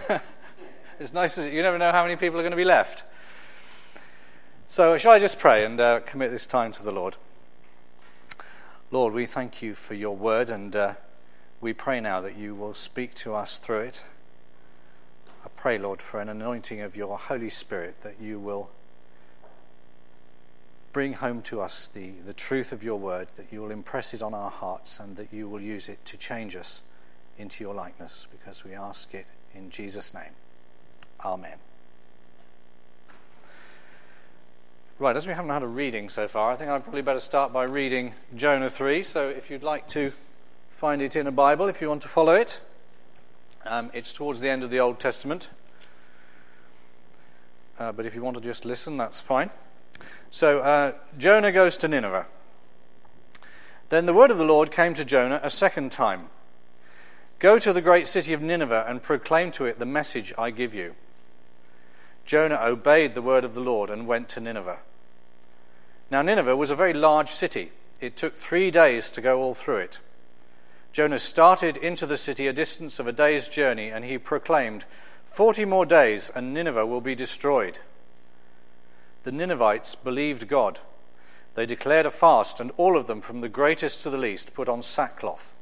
it's nice, as you never know how many people are going to be left. So, shall I just pray and uh, commit this time to the Lord? Lord, we thank you for your word, and uh, we pray now that you will speak to us through it. I pray, Lord, for an anointing of your Holy Spirit that you will bring home to us the, the truth of your word, that you will impress it on our hearts, and that you will use it to change us into your likeness, because we ask it in Jesus' name. Amen. Right, as we haven't had a reading so far, I think I'd probably better start by reading Jonah 3. So if you'd like to find it in a Bible, if you want to follow it, um, it's towards the end of the Old Testament. Uh, but if you want to just listen, that's fine. So uh, Jonah goes to Nineveh. Then the word of the Lord came to Jonah a second time Go to the great city of Nineveh and proclaim to it the message I give you. Jonah obeyed the word of the Lord and went to Nineveh. Now, Nineveh was a very large city. It took three days to go all through it. Jonah started into the city a distance of a day's journey, and he proclaimed, Forty more days, and Nineveh will be destroyed. The Ninevites believed God. They declared a fast, and all of them, from the greatest to the least, put on sackcloth.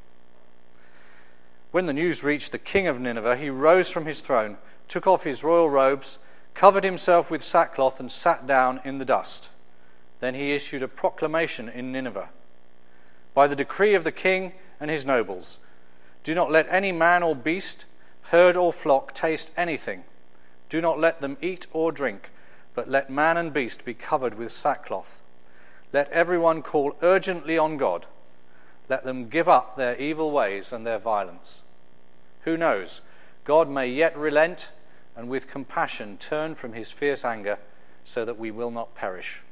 When the news reached the king of Nineveh, he rose from his throne, took off his royal robes, covered himself with sackcloth, and sat down in the dust. Then he issued a proclamation in Nineveh By the decree of the king and his nobles, do not let any man or beast, herd or flock taste anything. Do not let them eat or drink, but let man and beast be covered with sackcloth. Let everyone call urgently on God. Let them give up their evil ways and their violence. Who knows? God may yet relent and with compassion turn from his fierce anger so that we will not perish.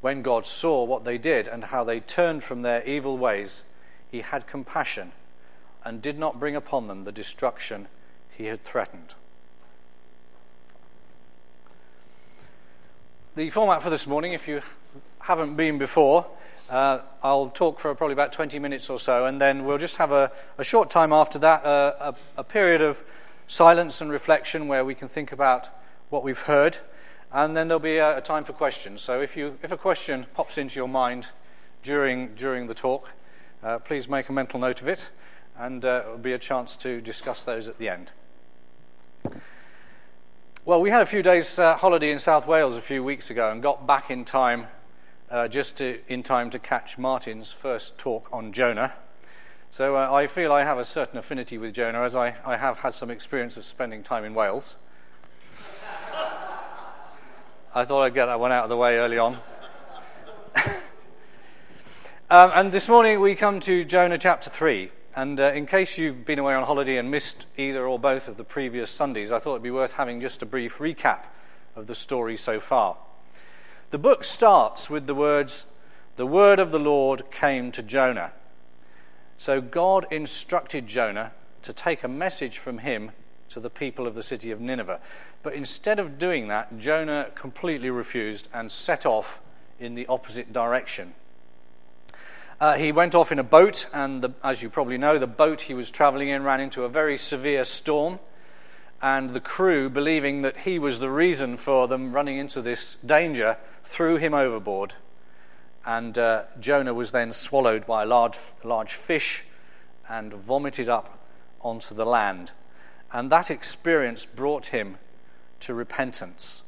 When God saw what they did and how they turned from their evil ways, he had compassion and did not bring upon them the destruction he had threatened. The format for this morning, if you haven't been before, uh, I'll talk for probably about 20 minutes or so, and then we'll just have a, a short time after that, uh, a, a period of silence and reflection where we can think about what we've heard, and then there'll be a, a, time for questions. So if, you, if a question pops into your mind during, during the talk, uh, please make a mental note of it, and uh, it'll be a chance to discuss those at the end. Well, we had a few days' uh, holiday in South Wales a few weeks ago and got back in time, uh, just to, in time to catch Martin's first talk on Jonah. So uh, I feel I have a certain affinity with Jonah as I, I have had some experience of spending time in Wales. I thought I'd get that one out of the way early on. um, and this morning we come to Jonah chapter 3. And uh, in case you've been away on holiday and missed either or both of the previous Sundays, I thought it'd be worth having just a brief recap of the story so far. The book starts with the words, The word of the Lord came to Jonah. So God instructed Jonah to take a message from him to the people of the city of Nineveh. But instead of doing that, Jonah completely refused and set off in the opposite direction. Uh, he went off in a boat, and the, as you probably know, the boat he was traveling in ran into a very severe storm. And the crew, believing that he was the reason for them running into this danger, threw him overboard and uh, Jonah was then swallowed by a large, large fish and vomited up onto the land. And that experience brought him to repentance.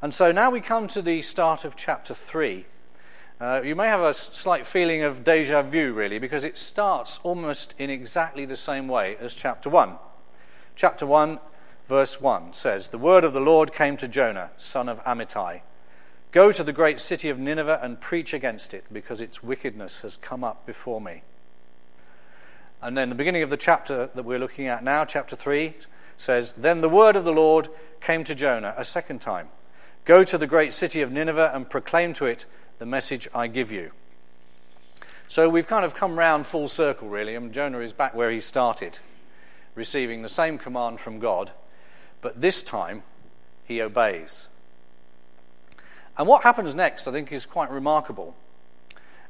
And so now we come to the start of chapter 3. Uh, you may have a slight feeling of deja vu, really, because it starts almost in exactly the same way as chapter 1. Chapter 1, verse 1 says, The word of the Lord came to Jonah, son of Amittai Go to the great city of Nineveh and preach against it, because its wickedness has come up before me. And then the beginning of the chapter that we're looking at now, chapter 3, says, Then the word of the Lord came to Jonah a second time Go to the great city of Nineveh and proclaim to it the message I give you. So we've kind of come round full circle, really, and Jonah is back where he started, receiving the same command from God, but this time he obeys. And what happens next, I think, is quite remarkable.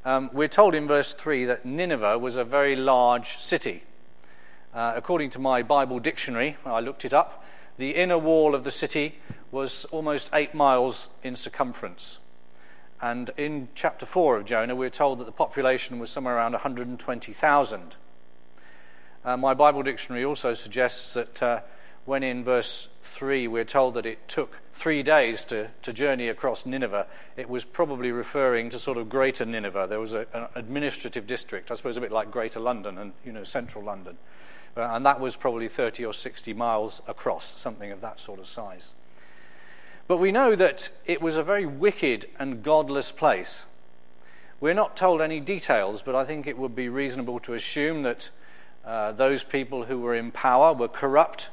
Um, we're told in verse 3 that Nineveh was a very large city. Uh, according to my Bible dictionary, I looked it up, the inner wall of the city was almost eight miles in circumference. And in chapter 4 of Jonah, we're told that the population was somewhere around 120,000. Uh, my Bible dictionary also suggests that uh, when in verse 3 we're told that it took three days to, to journey across Nineveh, it was probably referring to sort of Greater Nineveh. There was a, an administrative district, I suppose a bit like Greater London and, you know, Central London. Uh, and that was probably 30 or 60 miles across, something of that sort of size. But we know that it was a very wicked and godless place. We're not told any details, but I think it would be reasonable to assume that uh, those people who were in power were corrupt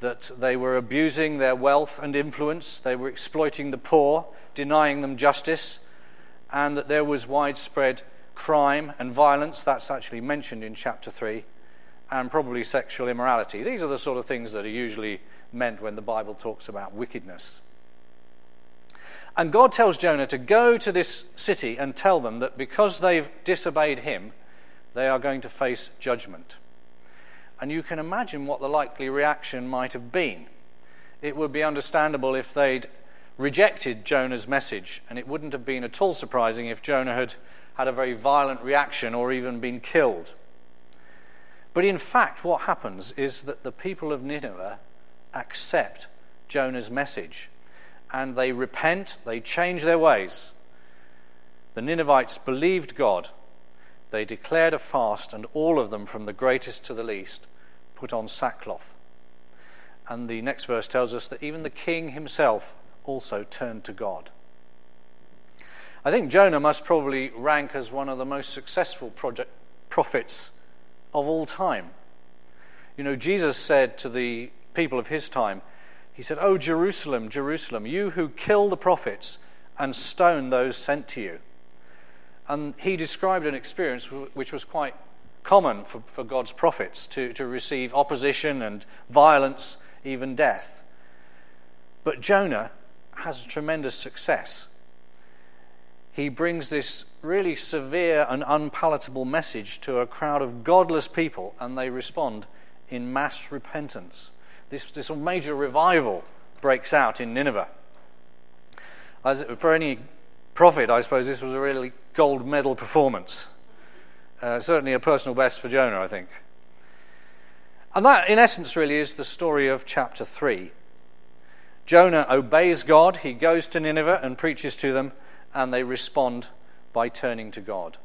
that they were abusing their wealth and influence, they were exploiting the poor, denying them justice, and that there was widespread crime and violence. That's actually mentioned in chapter 3, and probably sexual immorality. These are the sort of things that are usually meant when the Bible talks about wickedness. And God tells Jonah to go to this city and tell them that because they've disobeyed him, they are going to face judgment. And you can imagine what the likely reaction might have been. It would be understandable if they'd rejected Jonah's message, and it wouldn't have been at all surprising if Jonah had had a very violent reaction or even been killed. But in fact, what happens is that the people of Nineveh accept Jonah's message and they repent, they change their ways. The Ninevites believed God they declared a fast, and all of them, from the greatest to the least, put on sackcloth. And the next verse tells us that even the king himself also turned to God. I think Jonah must probably rank as one of the most successful project, prophets of all time. You know, Jesus said to the people of his time, He said, Oh, Jerusalem, Jerusalem, you who kill the prophets and stone those sent to you. And he described an experience which was quite common for, for God's prophets to, to receive opposition and violence, even death. But Jonah has tremendous success. He brings this really severe and unpalatable message to a crowd of godless people, and they respond in mass repentance. This, this major revival breaks out in Nineveh. As for any prophet, I suppose this was a really gold medal performance. Uh, certainly a personal best for Jonah, I think. And that, in essence, really is the story of chapter 3. Jonah obeys God, he goes to Nineveh and preaches to them, and they respond by turning to God.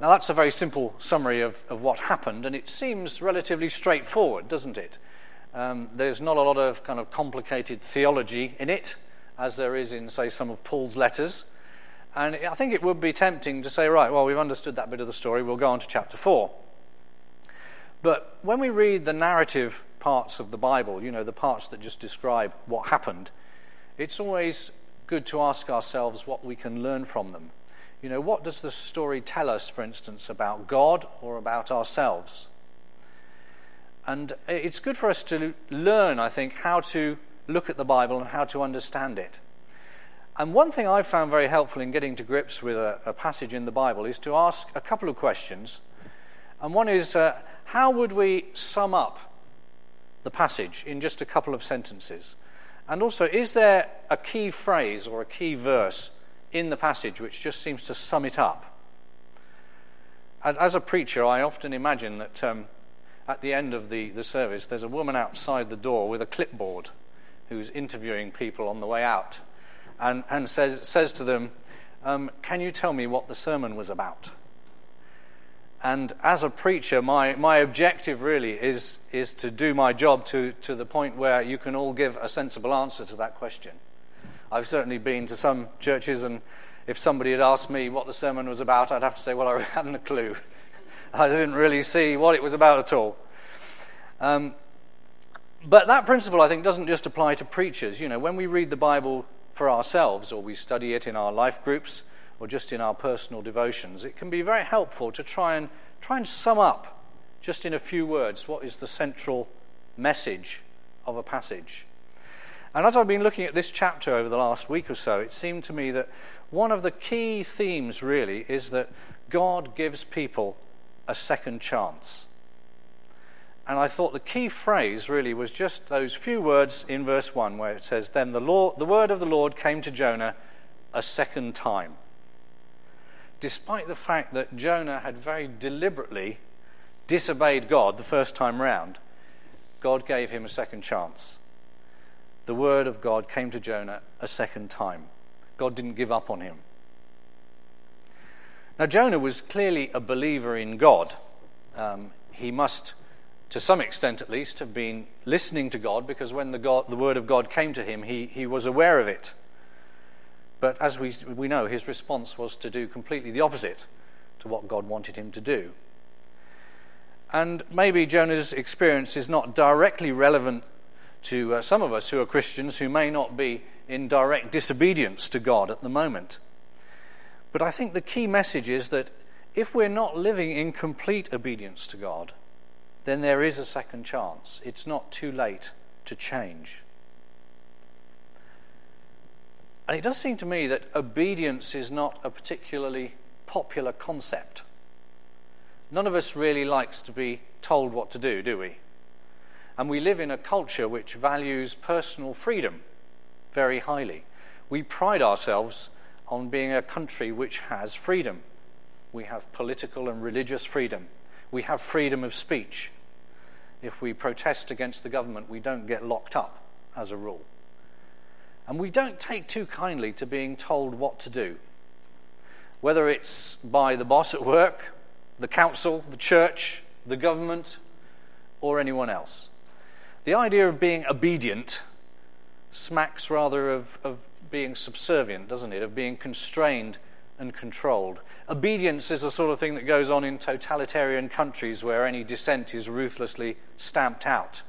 Now, that's a very simple summary of, of what happened, and it seems relatively straightforward, doesn't it? Um, there's not a lot of kind of complicated theology in it as there is in, say, some of Paul's letters. And I think it would be tempting to say, right, well, we've understood that bit of the story, we'll go on to chapter 4. But when we read the narrative parts of the Bible, you know, the parts that just describe what happened, it's always good to ask ourselves what we can learn from them. You know, what does the story tell us, for instance, about God or about ourselves? And it's good for us to learn, I think, how to look at the Bible and how to understand it. And one thing I've found very helpful in getting to grips with a, a passage in the Bible is to ask a couple of questions. And one is uh, how would we sum up the passage in just a couple of sentences? And also, is there a key phrase or a key verse in the passage which just seems to sum it up? As, as a preacher, I often imagine that um, at the end of the, the service, there's a woman outside the door with a clipboard who's interviewing people on the way out and, and says, says to them, um, Can you tell me what the sermon was about? And as a preacher, my, my objective really is, is to do my job to, to the point where you can all give a sensible answer to that question. I've certainly been to some churches, and if somebody had asked me what the sermon was about, I'd have to say, Well, I hadn't a clue. I didn't really see what it was about at all. Um, but that principle, I think, doesn't just apply to preachers. You know, when we read the Bible for ourselves, or we study it in our life groups, or just in our personal devotions, it can be very helpful to try and try and sum up, just in a few words, what is the central message of a passage. And as I've been looking at this chapter over the last week or so, it seemed to me that one of the key themes really is that God gives people a second chance. And I thought the key phrase really was just those few words in verse 1 where it says, Then the, Lord, the word of the Lord came to Jonah a second time. Despite the fact that Jonah had very deliberately disobeyed God the first time round, God gave him a second chance. The word of God came to Jonah a second time. God didn't give up on him. Now, Jonah was clearly a believer in God. Um, he must, to some extent at least, have been listening to God because when the, God, the word of God came to him, he, he was aware of it. But as we, we know, his response was to do completely the opposite to what God wanted him to do. And maybe Jonah's experience is not directly relevant to uh, some of us who are Christians who may not be in direct disobedience to God at the moment. But I think the key message is that if we're not living in complete obedience to God, then there is a second chance. It's not too late to change. And it does seem to me that obedience is not a particularly popular concept. None of us really likes to be told what to do, do we? And we live in a culture which values personal freedom very highly. We pride ourselves on being a country which has freedom. We have political and religious freedom. We have freedom of speech. If we protest against the government, we don't get locked up as a rule. And we don't take too kindly to being told what to do, whether it's by the boss at work, the council, the church, the government, or anyone else. The idea of being obedient smacks rather of, of being subservient, doesn't it? Of being constrained and controlled. Obedience is the sort of thing that goes on in totalitarian countries where any dissent is ruthlessly stamped out.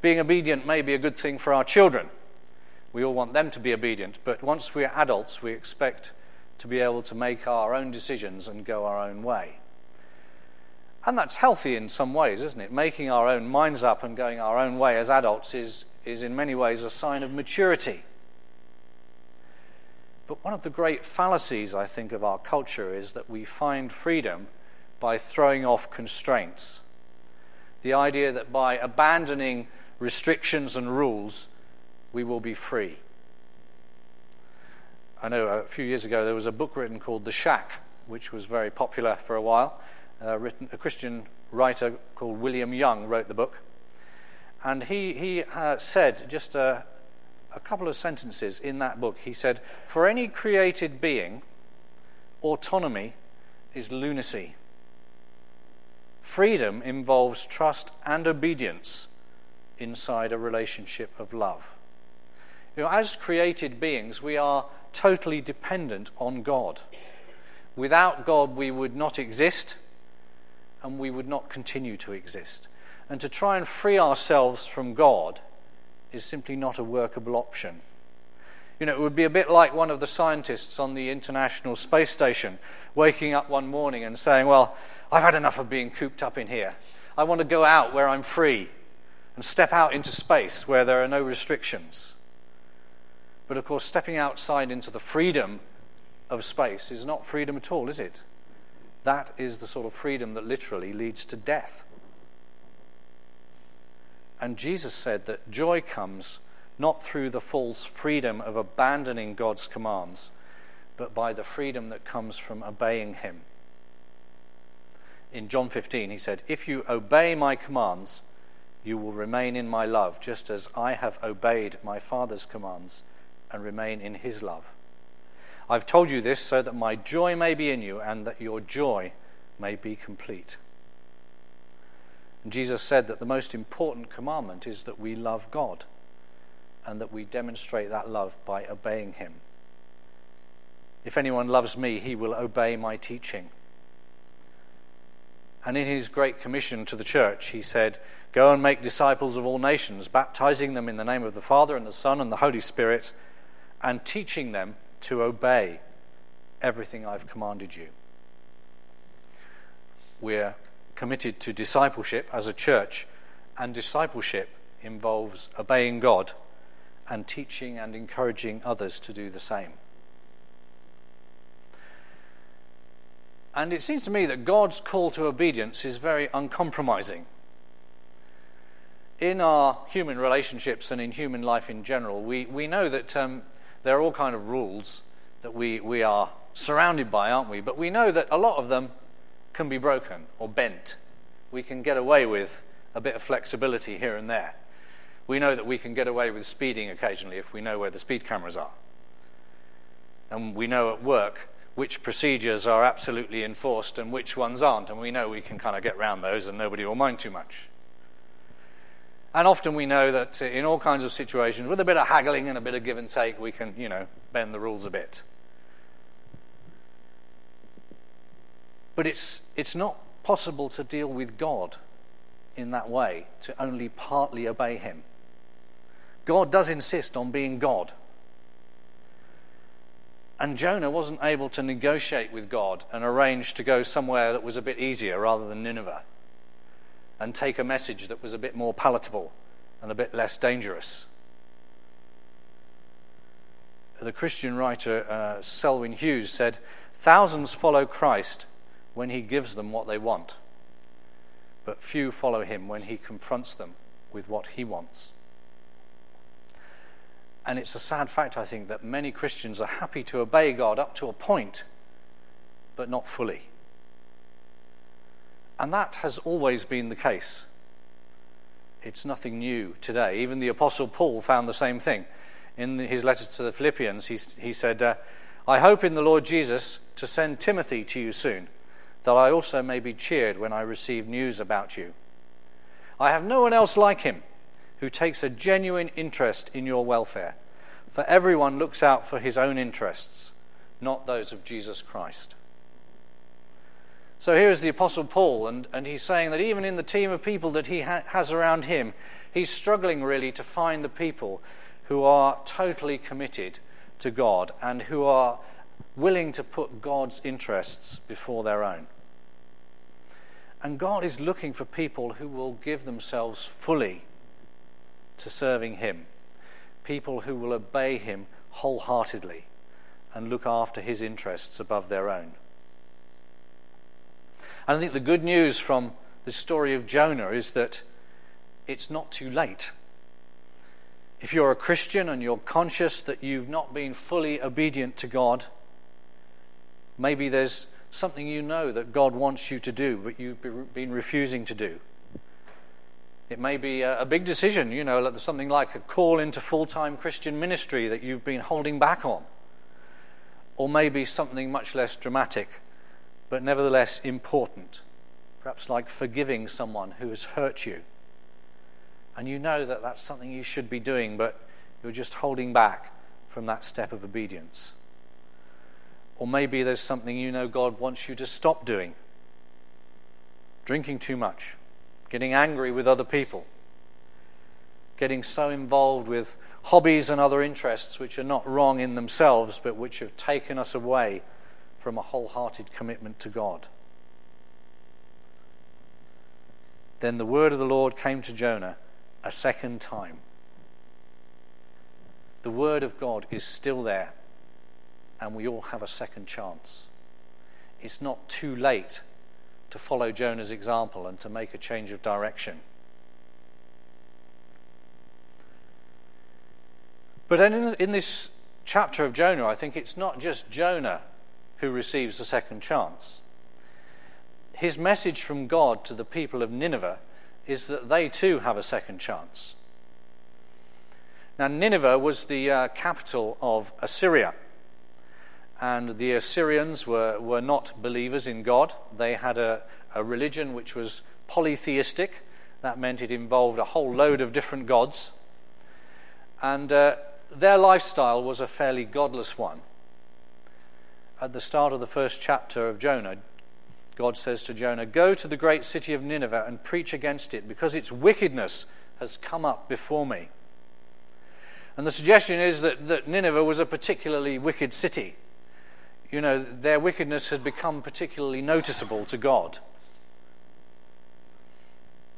Being obedient may be a good thing for our children. We all want them to be obedient, but once we're adults, we expect to be able to make our own decisions and go our own way. And that's healthy in some ways, isn't it? Making our own minds up and going our own way as adults is, is in many ways a sign of maturity. But one of the great fallacies, I think, of our culture is that we find freedom by throwing off constraints. The idea that by abandoning restrictions and rules, we will be free. I know a few years ago there was a book written called The Shack, which was very popular for a while. Uh, written, a Christian writer called William Young wrote the book. And he, he uh, said, just a, a couple of sentences in that book. He said, For any created being, autonomy is lunacy. Freedom involves trust and obedience inside a relationship of love. You know, as created beings, we are totally dependent on God. Without God, we would not exist and we would not continue to exist. And to try and free ourselves from God is simply not a workable option. You know, it would be a bit like one of the scientists on the International Space Station waking up one morning and saying, Well, I've had enough of being cooped up in here. I want to go out where I'm free and step out into space where there are no restrictions. But of course, stepping outside into the freedom of space is not freedom at all, is it? That is the sort of freedom that literally leads to death. And Jesus said that joy comes not through the false freedom of abandoning God's commands, but by the freedom that comes from obeying Him. In John 15, he said, If you obey my commands, you will remain in my love, just as I have obeyed my Father's commands and remain in his love. I've told you this so that my joy may be in you and that your joy may be complete. Jesus said that the most important commandment is that we love God and that we demonstrate that love by obeying Him. If anyone loves me, he will obey my teaching. And in his great commission to the church, he said, Go and make disciples of all nations, baptizing them in the name of the Father and the Son and the Holy Spirit, and teaching them to obey everything I've commanded you. We're committed to discipleship as a church, and discipleship involves obeying God and teaching and encouraging others to do the same. And it seems to me that God's call to obedience is very uncompromising. in our human relationships and in human life in general, we, we know that um, there are all kind of rules that we, we are surrounded by, aren't we? But we know that a lot of them can be broken or bent. We can get away with a bit of flexibility here and there. We know that we can get away with speeding occasionally if we know where the speed cameras are. And we know at work which procedures are absolutely enforced and which ones aren't. And we know we can kind of get around those and nobody will mind too much. And often we know that in all kinds of situations, with a bit of haggling and a bit of give and take, we can, you know, bend the rules a bit. But it's, it's not possible to deal with God in that way, to only partly obey Him. God does insist on being God. And Jonah wasn't able to negotiate with God and arrange to go somewhere that was a bit easier rather than Nineveh and take a message that was a bit more palatable and a bit less dangerous. The Christian writer uh, Selwyn Hughes said, Thousands follow Christ when he gives them what they want, but few follow him when he confronts them with what he wants. And it's a sad fact, I think, that many Christians are happy to obey God up to a point, but not fully. And that has always been the case. It's nothing new today. Even the Apostle Paul found the same thing. In his letter to the Philippians, he, he said, uh, I hope in the Lord Jesus to send Timothy to you soon, that I also may be cheered when I receive news about you. I have no one else like him who takes a genuine interest in your welfare. For everyone looks out for his own interests, not those of Jesus Christ. So here is the Apostle Paul, and, and he's saying that even in the team of people that he ha- has around him, he's struggling really to find the people who are totally committed to God and who are willing to put God's interests before their own. And God is looking for people who will give themselves fully to serving Him, people who will obey Him wholeheartedly and look after His interests above their own. And I think the good news from the story of Jonah is that it's not too late. If you're a Christian and you're conscious that you've not been fully obedient to God, maybe there's something you know that God wants you to do, but you've been refusing to do. It may be a, big decision, you know, something like a call into full time Christian ministry that you've been holding back on. Or maybe something much less dramatic, but nevertheless important. Perhaps like forgiving someone who has hurt you. And you know that that's something you should be doing, but you're just holding back from that step of obedience. Or maybe there's something you know God wants you to stop doing drinking too much, getting angry with other people, getting so involved with hobbies and other interests which are not wrong in themselves, but which have taken us away from a wholehearted commitment to God. Then the word of the Lord came to Jonah a second time. The word of God is still there, and we all have a second chance. It's not too late to follow Jonah's example and to make a change of direction. But in, this chapter of Jonah, I think it's not just Jonah who receives a second chance. His message from God to the people of Nineveh is that they too have a second chance. Now, Nineveh was the uh, capital of Assyria and the Assyrians were, were not believers in God. They had a, a religion which was polytheistic. That meant it involved a whole load of different gods. And uh, their lifestyle was a fairly godless one. At the start of the first chapter of Jonah, God says to Jonah, Go to the great city of Nineveh and preach against it, because its wickedness has come up before me. And the suggestion is that, that Nineveh was a particularly wicked city you know, their wickedness had become particularly noticeable to God.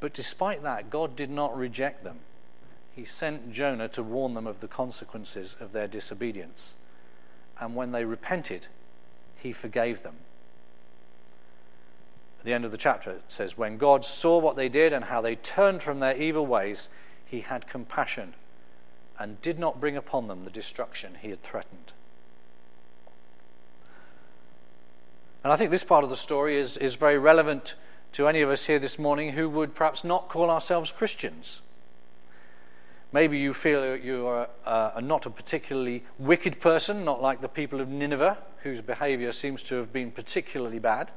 But despite that, God did not reject them. He sent Jonah to warn them of the consequences of their disobedience. And when they repented, he forgave them. At the end of the chapter, it says, When God saw what they did and how they turned from their evil ways, he had compassion and did not bring upon them the destruction he had threatened. And I think this part of the story is, is very relevant to any of us here this morning who would perhaps not call ourselves Christians. Maybe you feel you are uh, not a particularly wicked person, not like the people of Nineveh, whose behavior seems to have been particularly bad.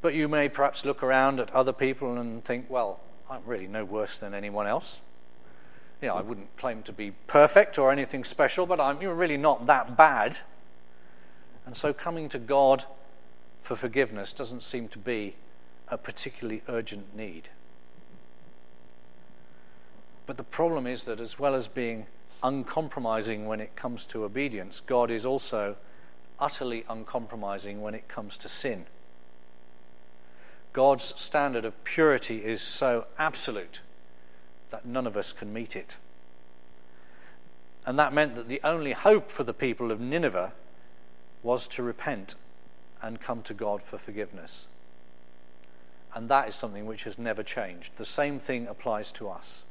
But you may perhaps look around at other people and think, well, I'm really no worse than anyone else. Know, I wouldn't claim to be perfect or anything special, but I'm really not that bad. And so coming to God for forgiveness doesn't seem to be a particularly urgent need. But the problem is that as well as being uncompromising when it comes to obedience, God is also utterly uncompromising when it comes to sin. God's standard of purity is so absolute that none of us can meet it. And that meant that the only hope for the people of Nineveh was to repent and come to God for forgiveness. And that is something which has never changed. The same thing applies to us.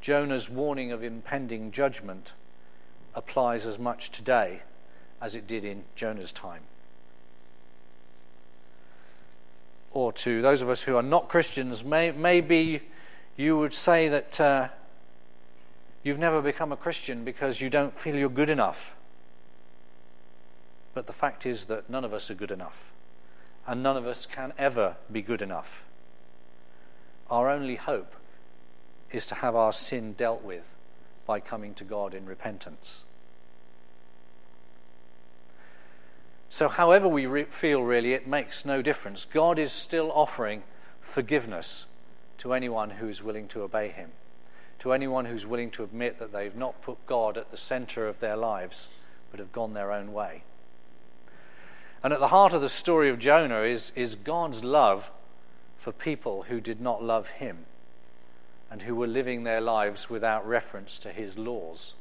Jonah's warning of impending judgment applies as much today as it did in Jonah's time. Or to those of us who are not Christians, may, maybe you would say that uh, you've never become a Christian because you don't feel you're good enough. But the fact is that none of us are good enough, and none of us can ever be good enough. Our only hope is to have our sin dealt with by coming to God in repentance. So, however we re- feel, really, it makes no difference. God is still offering forgiveness to anyone who is willing to obey Him, to anyone who's willing to admit that they've not put God at the center of their lives, but have gone their own way. And at the heart of the story of Jonah is, is God's love for people who did not love Him and who were living their lives without reference to his laws.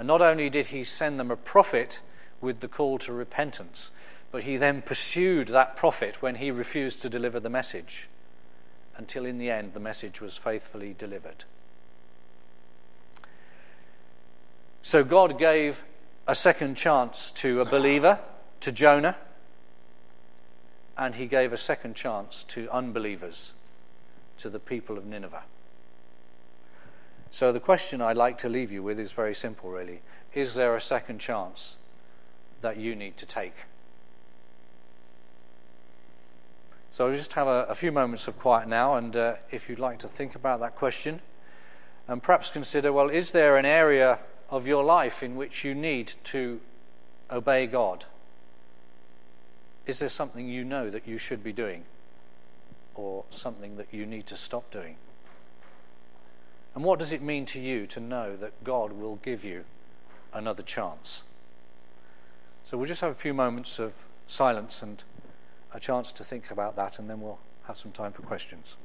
And not only did he send them a prophet with the call to repentance, but he then pursued that prophet when he refused to deliver the message, until in the end the message was faithfully delivered. So God gave a second chance to a believer, to Jonah, and he gave a second chance to unbelievers to the people of Nineveh. So, the question I'd like to leave you with is very simple, really. Is there a second chance that you need to take? So, I'll just have a, a few moments of quiet now, and uh, if you'd like to think about that question, and perhaps consider well, is there an area of your life in which you need to obey God? Is there something you know that you should be doing? or something that you need to stop doing? And what does it mean to you to know that God will give you another chance? So we'll just have a few moments of silence and a chance to think about that, and then we'll have some time for questions.